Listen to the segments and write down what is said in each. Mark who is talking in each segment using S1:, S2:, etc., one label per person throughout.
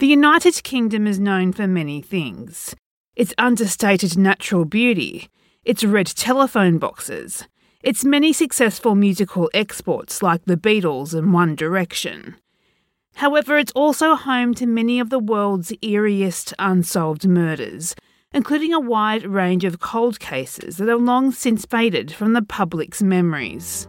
S1: The United Kingdom is known for many things its understated natural beauty, its red telephone boxes, its many successful musical exports like the Beatles and One Direction. However, it's also home to many of the world's eeriest unsolved murders, including a wide range of cold cases that have long since faded from the public's memories.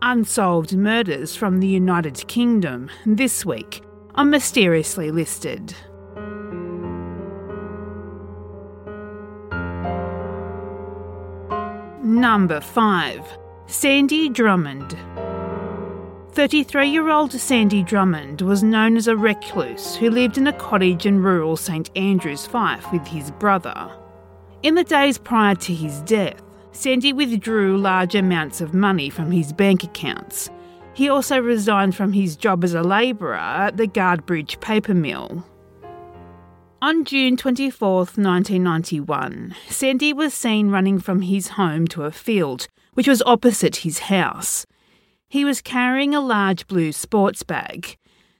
S1: Unsolved murders from the United Kingdom this week are mysteriously listed. Number 5 Sandy Drummond. 33 year old Sandy Drummond was known as a recluse who lived in a cottage in rural St Andrews, Fife, with his brother. In the days prior to his death, Sandy withdrew large amounts of money from his bank accounts he also resigned from his job as a labourer at the Guardbridge paper mill. On June 24, 1991, Sandy was seen running from his home to a field which was opposite his house. He was carrying a large blue sports bag.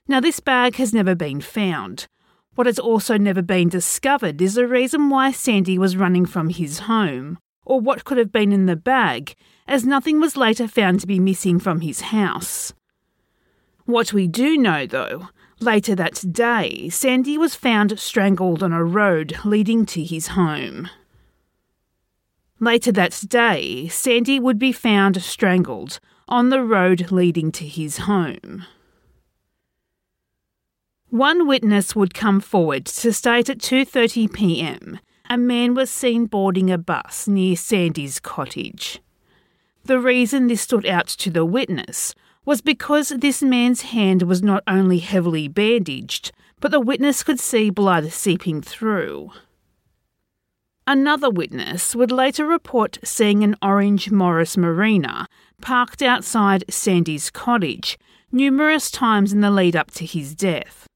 S1: Now, this bag has never been found. What has also never been discovered is the reason why Sandy was running from his home, or what could have been in the bag, as nothing was later found to be missing from his house. What we do know, though, later that day, Sandy was found strangled on a road leading to his home. Later that day, Sandy would be found strangled on the road leading to his home. One witness would come forward to state at 2:30 p.m. a man was seen boarding a bus near Sandy's cottage. The reason this stood out to the witness was because this man's hand was not only heavily bandaged, but the witness could see blood seeping through. Another witness would later report seeing an orange Morris Marina parked outside Sandy's cottage numerous times in the lead up to his death.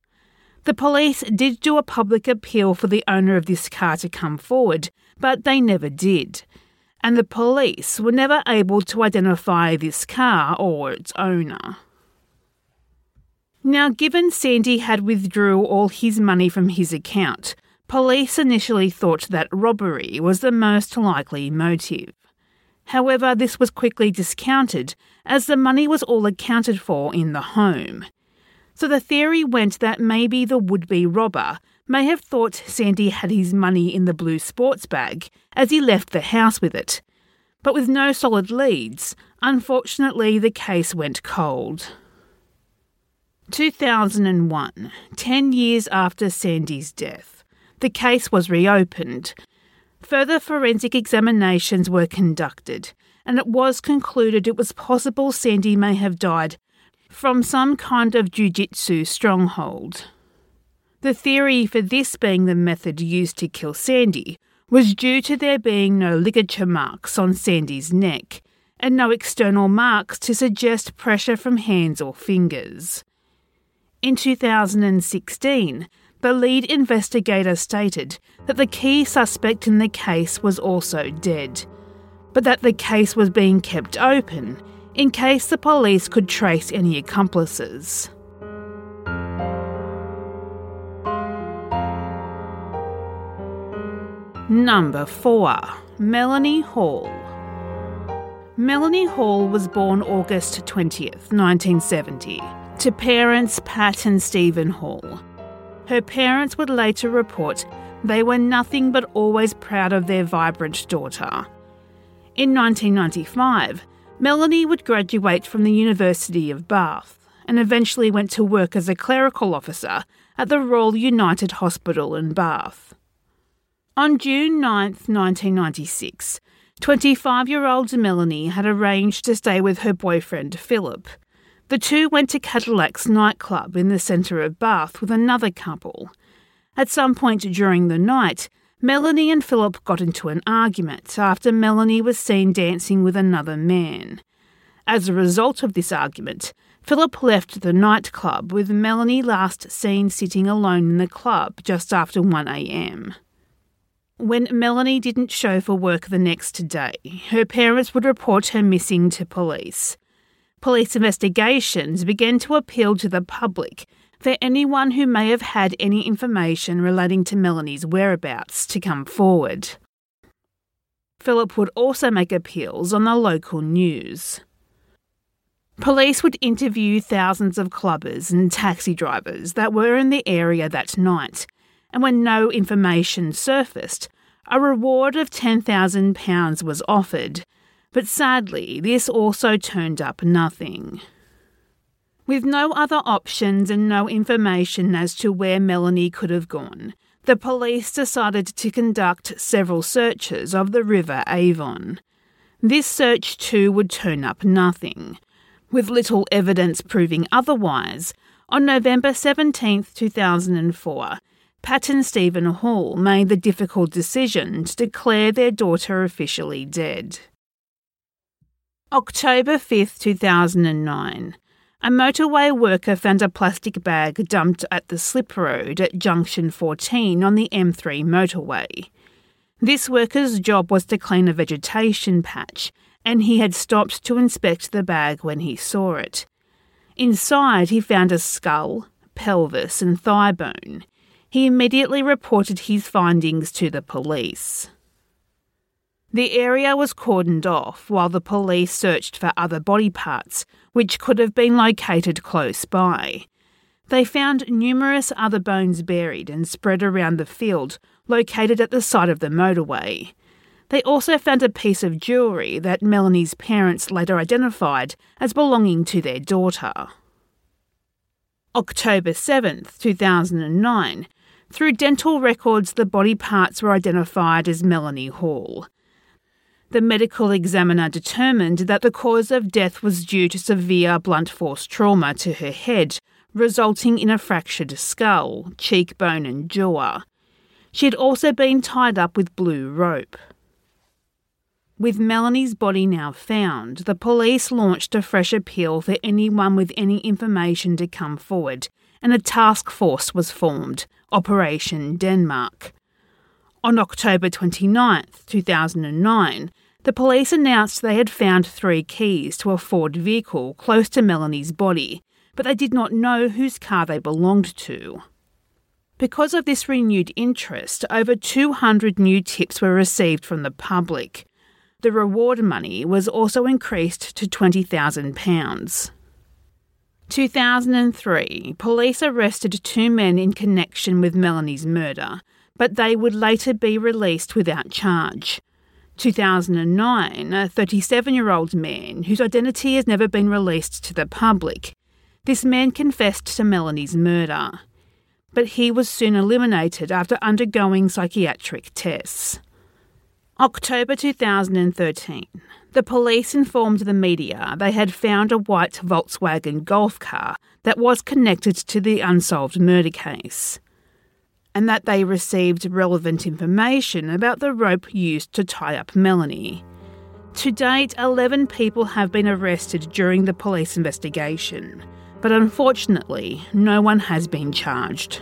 S1: The police did do a public appeal for the owner of this car to come forward, but they never did and the police were never able to identify this car or its owner. Now, given Sandy had withdrew all his money from his account, police initially thought that robbery was the most likely motive. However, this was quickly discounted as the money was all accounted for in the home. So the theory went that maybe the would be robber may have thought Sandy had his money in the blue sports bag as he left the house with it. But with no solid leads, unfortunately the case went cold. 2001, 10 years after Sandy's death, the case was reopened. Further forensic examinations were conducted, and it was concluded it was possible Sandy may have died from some kind of jiu-jitsu stronghold. The theory for this being the method used to kill Sandy was due to there being no ligature marks on Sandy's neck and no external marks to suggest pressure from hands or fingers. In 2016, the lead investigator stated that the key suspect in the case was also dead, but that the case was being kept open in case the police could trace any accomplices. Number 4. Melanie Hall. Melanie Hall was born August 20th, 1970, to parents Pat and Stephen Hall. Her parents would later report they were nothing but always proud of their vibrant daughter. In 1995, Melanie would graduate from the University of Bath and eventually went to work as a clerical officer at the Royal United Hospital in Bath. On June 9, 1996, 25 year old Melanie had arranged to stay with her boyfriend Philip. The two went to Cadillac's nightclub in the centre of Bath with another couple. At some point during the night, Melanie and Philip got into an argument after Melanie was seen dancing with another man. As a result of this argument, Philip left the nightclub with Melanie last seen sitting alone in the club just after 1am. When Melanie didn't show for work the next day, her parents would report her missing to police. Police investigations began to appeal to the public for anyone who may have had any information relating to Melanie's whereabouts to come forward. Philip would also make appeals on the local news. Police would interview thousands of clubbers and taxi drivers that were in the area that night, and when no information surfaced, a reward of £10,000 was offered. But sadly, this also turned up nothing. With no other options and no information as to where Melanie could have gone, the police decided to conduct several searches of the River Avon. This search too would turn up nothing, with little evidence proving otherwise, on November 17, 2004, Pat and Stephen Hall made the difficult decision to declare their daughter officially dead. October 5, 2009. A motorway worker found a plastic bag dumped at the slip road at junction 14 on the M3 motorway. This worker's job was to clean a vegetation patch and he had stopped to inspect the bag when he saw it. Inside, he found a skull, pelvis, and thigh bone. He immediately reported his findings to the police. The area was cordoned off while the police searched for other body parts, which could have been located close by. They found numerous other bones buried and spread around the field located at the side of the motorway. They also found a piece of jewellery that Melanie's parents later identified as belonging to their daughter. October 7th, 2009. Through dental records, the body parts were identified as Melanie Hall. The medical examiner determined that the cause of death was due to severe blunt force trauma to her head, resulting in a fractured skull, cheekbone, and jaw. She had also been tied up with blue rope. With Melanie's body now found, the police launched a fresh appeal for anyone with any information to come forward, and a task force was formed, Operation Denmark. On October 29, 2009, the police announced they had found three keys to a Ford vehicle close to Melanie's body, but they did not know whose car they belonged to. Because of this renewed interest, over 200 new tips were received from the public, the reward money was also increased to £20,000. 2003, police arrested two men in connection with Melanie's murder, but they would later be released without charge. 2009, a 37 year old man whose identity has never been released to the public. This man confessed to Melanie's murder, but he was soon eliminated after undergoing psychiatric tests. October 2013. The police informed the media they had found a white Volkswagen Golf car that was connected to the unsolved murder case, and that they received relevant information about the rope used to tie up Melanie. To date, 11 people have been arrested during the police investigation, but unfortunately, no one has been charged.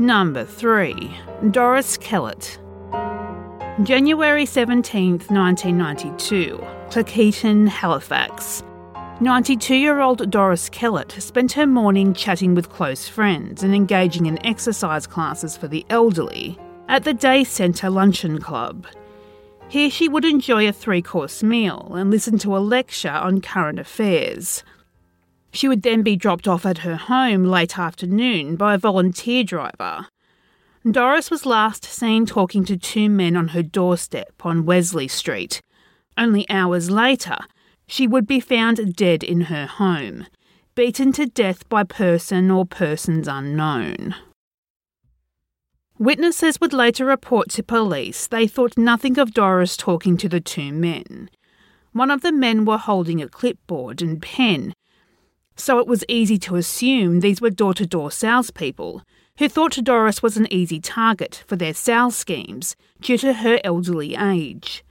S1: Number 3. Doris Kellett. January 17, 1992. Cleckheaton, Halifax. 92 year old Doris Kellett spent her morning chatting with close friends and engaging in exercise classes for the elderly at the Day Centre Luncheon Club. Here she would enjoy a three course meal and listen to a lecture on current affairs. She would then be dropped off at her home late afternoon by a volunteer driver. Doris was last seen talking to two men on her doorstep on Wesley Street. Only hours later, she would be found dead in her home, beaten to death by person or persons unknown. Witnesses would later report to police they thought nothing of Doris talking to the two men. One of the men were holding a clipboard and pen, so it was easy to assume these were door to door salespeople who thought Doris was an easy target for their sales schemes due to her elderly age.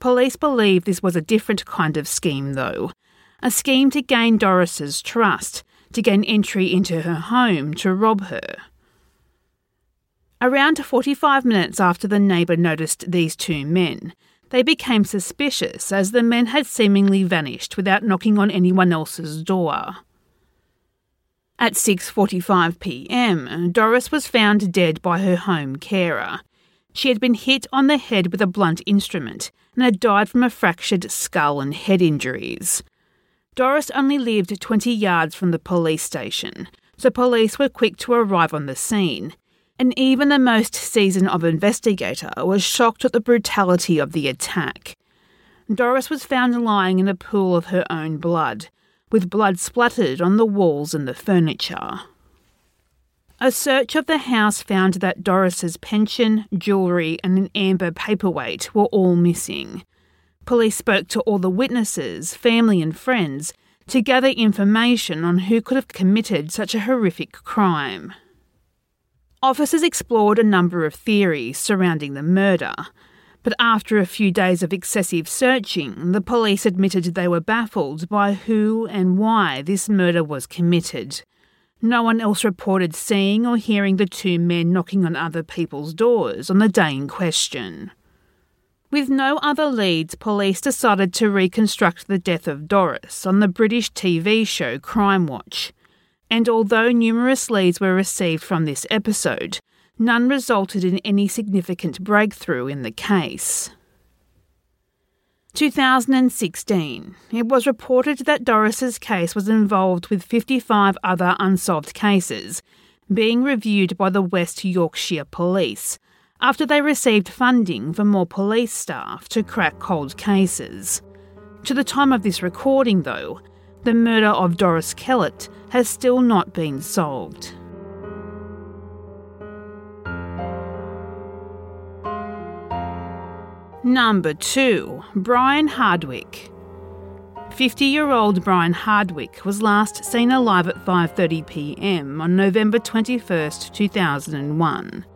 S1: Police believe this was a different kind of scheme, though a scheme to gain Doris's trust, to gain entry into her home to rob her. Around 45 minutes after the neighbour noticed these two men, they became suspicious as the men had seemingly vanished without knocking on anyone else's door. At 6:45 p.m., Doris was found dead by her home carer. She had been hit on the head with a blunt instrument and had died from a fractured skull and head injuries. Doris only lived 20 yards from the police station, so police were quick to arrive on the scene. And even the most seasoned of investigator was shocked at the brutality of the attack. Doris was found lying in a pool of her own blood, with blood splattered on the walls and the furniture. A search of the house found that Doris's pension, jewellery, and an amber paperweight were all missing. Police spoke to all the witnesses, family, and friends to gather information on who could have committed such a horrific crime. Officers explored a number of theories surrounding the murder, but after a few days of excessive searching, the police admitted they were baffled by who and why this murder was committed. No one else reported seeing or hearing the two men knocking on other people's doors on the day in question. With no other leads, police decided to reconstruct the death of Doris on the British TV show Crime Watch. And although numerous leads were received from this episode, none resulted in any significant breakthrough in the case. 2016. It was reported that Doris's case was involved with 55 other unsolved cases being reviewed by the West Yorkshire Police after they received funding for more police staff to crack cold cases. To the time of this recording, though, the murder of Doris Kellett has still not been solved. Number 2. Brian Hardwick. 50-year-old Brian Hardwick was last seen alive at 5:30 p.m. on November 21, 2001.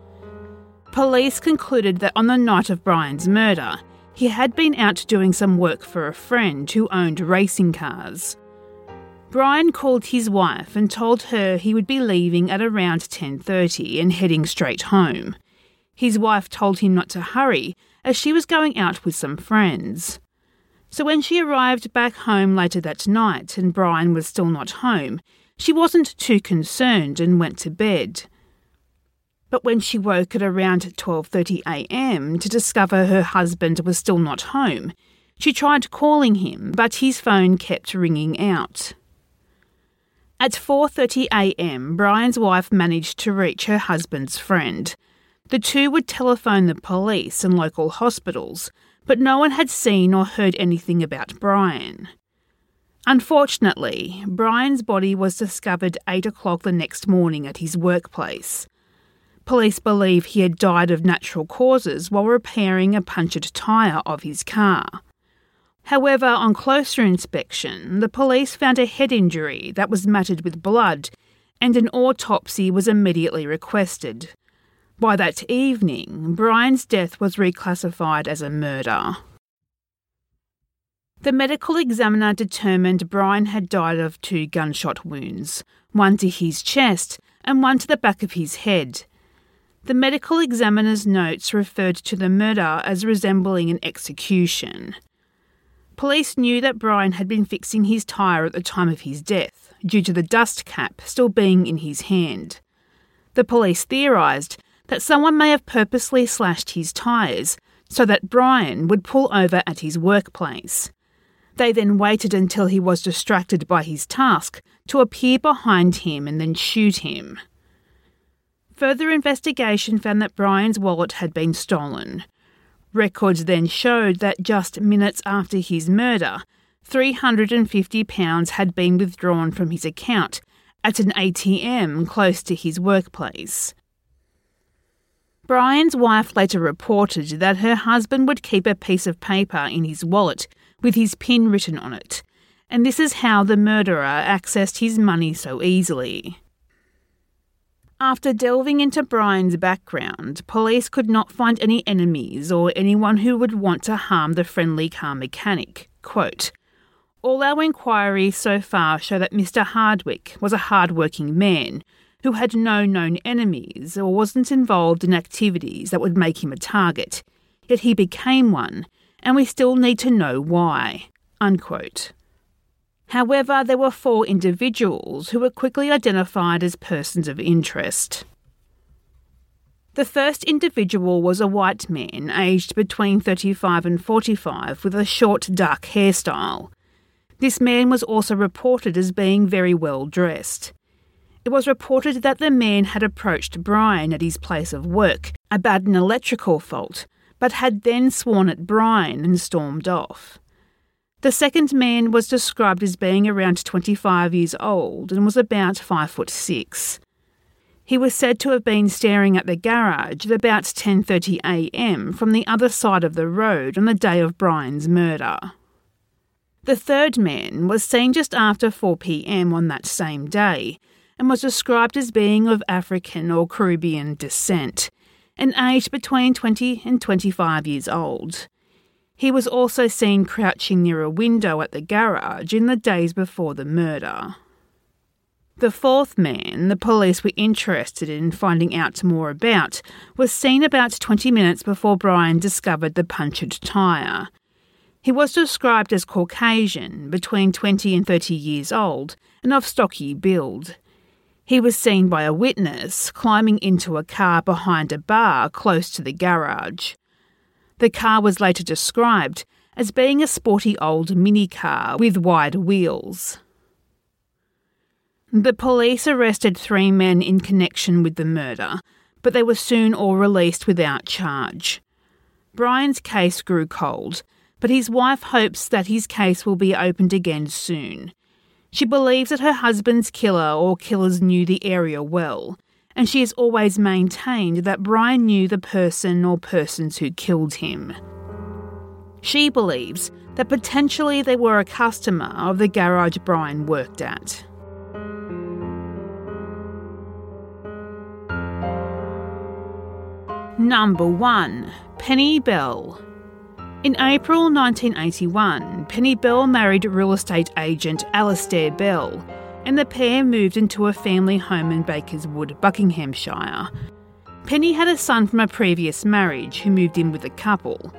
S1: Police concluded that on the night of Brian's murder, he had been out doing some work for a friend who owned racing cars. Brian called his wife and told her he would be leaving at around 10:30 and heading straight home. His wife told him not to hurry as she was going out with some friends. So when she arrived back home later that night and Brian was still not home, she wasn't too concerned and went to bed. But when she woke at around 12:30 a.m. to discover her husband was still not home, she tried calling him, but his phone kept ringing out. At 4:30 a.m., Brian's wife managed to reach her husband's friend. The two would telephone the police and local hospitals, but no one had seen or heard anything about Brian. Unfortunately, Brian's body was discovered 8 o'clock the next morning at his workplace. Police believe he had died of natural causes while repairing a punctured tyre of his car. However, on closer inspection, the police found a head injury that was matted with blood, and an autopsy was immediately requested. By that evening, Brian's death was reclassified as a murder. The medical examiner determined Brian had died of two gunshot wounds, one to his chest and one to the back of his head. The medical examiner's notes referred to the murder as resembling an execution. Police knew that Brian had been fixing his tyre at the time of his death, due to the dust cap still being in his hand. The police theorised that someone may have purposely slashed his tyres so that Brian would pull over at his workplace. They then waited until he was distracted by his task to appear behind him and then shoot him. Further investigation found that Brian's wallet had been stolen. Records then showed that just minutes after his murder, £350 had been withdrawn from his account at an ATM close to his workplace. Brian's wife later reported that her husband would keep a piece of paper in his wallet with his pin written on it, and this is how the murderer accessed his money so easily. After delving into Brian's background, police could not find any enemies or anyone who would want to harm the friendly car mechanic. Quote, All our inquiries so far show that Mr. Hardwick was a hard-working man who had no known enemies or wasn't involved in activities that would make him a target, yet he became one, and we still need to know why. Unquote. However, there were four individuals who were quickly identified as persons of interest. The first individual was a white man aged between 35 and 45 with a short dark hairstyle. This man was also reported as being very well dressed. It was reported that the man had approached Brian at his place of work about an electrical fault, but had then sworn at Brian and stormed off. The second man was described as being around 25 years old and was about 5 foot 6. He was said to have been staring at the garage at about 10:30 a.m. from the other side of the road on the day of Brian's murder. The third man was seen just after 4 p.m. on that same day and was described as being of African or Caribbean descent and aged between 20 and 25 years old. He was also seen crouching near a window at the garage in the days before the murder. The fourth man the police were interested in finding out more about was seen about 20 minutes before Brian discovered the punctured tyre. He was described as Caucasian, between 20 and 30 years old, and of stocky build. He was seen by a witness climbing into a car behind a bar close to the garage. The car was later described as being a sporty old mini car with wide wheels. The police arrested three men in connection with the murder, but they were soon all released without charge. Brian's case grew cold, but his wife hopes that his case will be opened again soon. She believes that her husband's killer or killers knew the area well, and she has always maintained that Brian knew the person or persons who killed him. She believes that potentially they were a customer of the garage Brian worked at. Number 1 Penny Bell in April 1981, Penny Bell married real estate agent Alastair Bell, and the pair moved into a family home in Bakerswood, Buckinghamshire. Penny had a son from a previous marriage who moved in with the couple.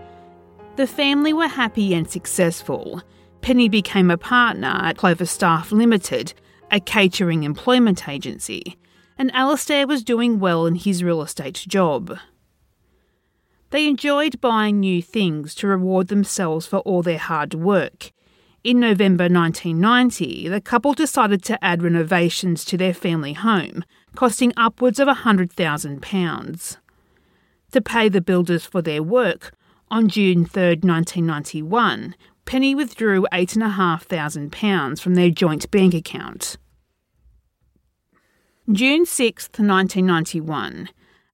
S1: The family were happy and successful. Penny became a partner at Clover Staff Limited, a catering employment agency, and Alastair was doing well in his real estate job. They enjoyed buying new things to reward themselves for all their hard work. In November 1990, the couple decided to add renovations to their family home, costing upwards of £100,000. To pay the builders for their work, on June 3, 1991, Penny withdrew £8,500 from their joint bank account. June 6, 1991.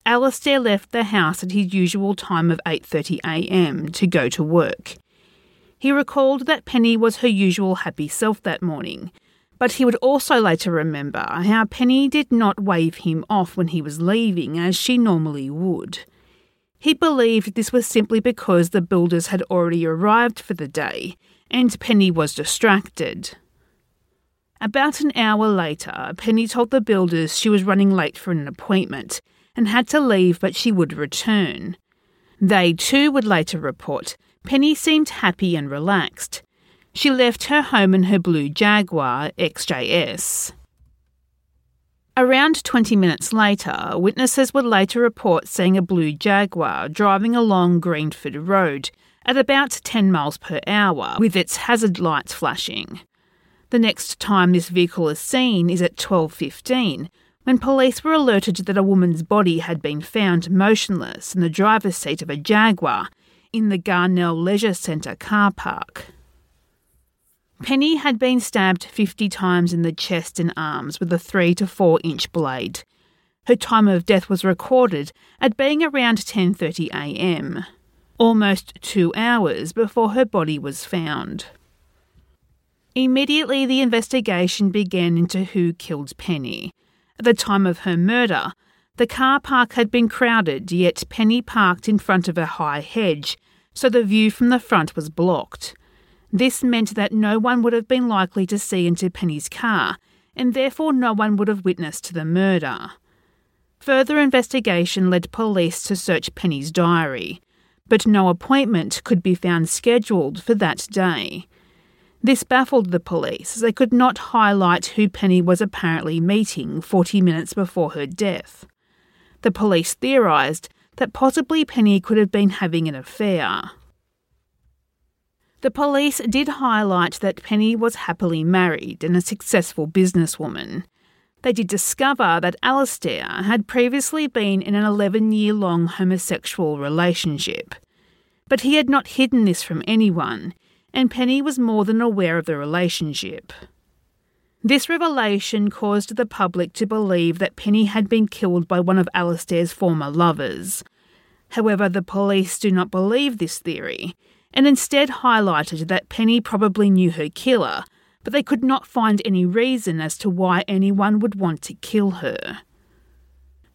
S1: Alastair left the house at his usual time of 8:30 a.m. to go to work. He recalled that Penny was her usual happy self that morning, but he would also later remember how Penny did not wave him off when he was leaving as she normally would. He believed this was simply because the builders had already arrived for the day and Penny was distracted. About an hour later, Penny told the builders she was running late for an appointment and had to leave, but she would return. They too would later report Penny seemed happy and relaxed. She left her home in her blue Jaguar XJS. Around 20 minutes later, witnesses would later report seeing a blue Jaguar driving along Greenford Road at about 10 miles per hour with its hazard lights flashing. The next time this vehicle is seen is at 12:15 when police were alerted that a woman's body had been found motionless in the driver's seat of a Jaguar in the Gurnell Leisure Centre car park. Penny had been stabbed 50 times in the chest and arms with a 3 to 4 inch blade. Her time of death was recorded at being around 10:30 a.m., almost 2 hours before her body was found. Immediately the investigation began into who killed Penny. At the time of her murder, the car park had been crowded, yet Penny parked in front of a high hedge, so the view from the front was blocked. This meant that no one would have been likely to see into Penny's car, and therefore no one would have witnessed the murder. Further investigation led police to search Penny's diary, but no appointment could be found scheduled for that day. This baffled the police as they could not highlight who Penny was apparently meeting 40 minutes before her death. The police theorised that possibly Penny could have been having an affair. The police did highlight that Penny was happily married and a successful businesswoman. They did discover that Alastair had previously been in an 11 year long homosexual relationship. But he had not hidden this from anyone, and Penny was more than aware of the relationship. This revelation caused the public to believe that Penny had been killed by one of Alastair's former lovers. However, the police do not believe this theory and instead highlighted that Penny probably knew her killer, but they could not find any reason as to why anyone would want to kill her.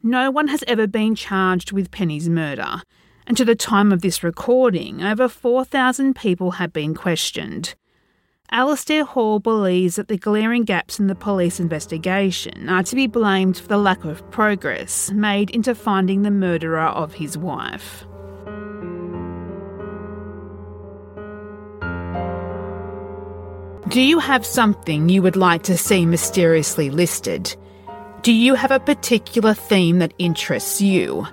S1: No one has ever been charged with Penny's murder, and to the time of this recording, over 4,000 people have been questioned. Alastair Hall believes that the glaring gaps in the police investigation are to be blamed for the lack of progress made into finding the murderer of his wife. Do you have something you would like to see mysteriously listed? Do you have a particular theme that interests you?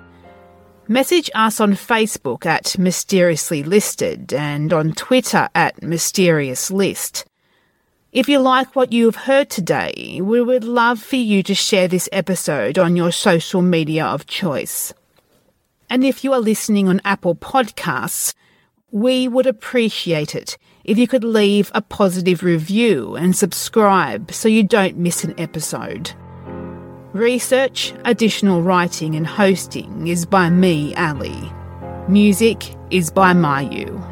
S1: Message us on Facebook at Mysteriously Listed and on Twitter at Mysterious List. If you like what you have heard today, we would love for you to share this episode on your social media of choice. And if you are listening on Apple Podcasts, we would appreciate it if you could leave a positive review and subscribe so you don't miss an episode. Research, additional writing, and hosting is by me, Ali. Music is by Mayu.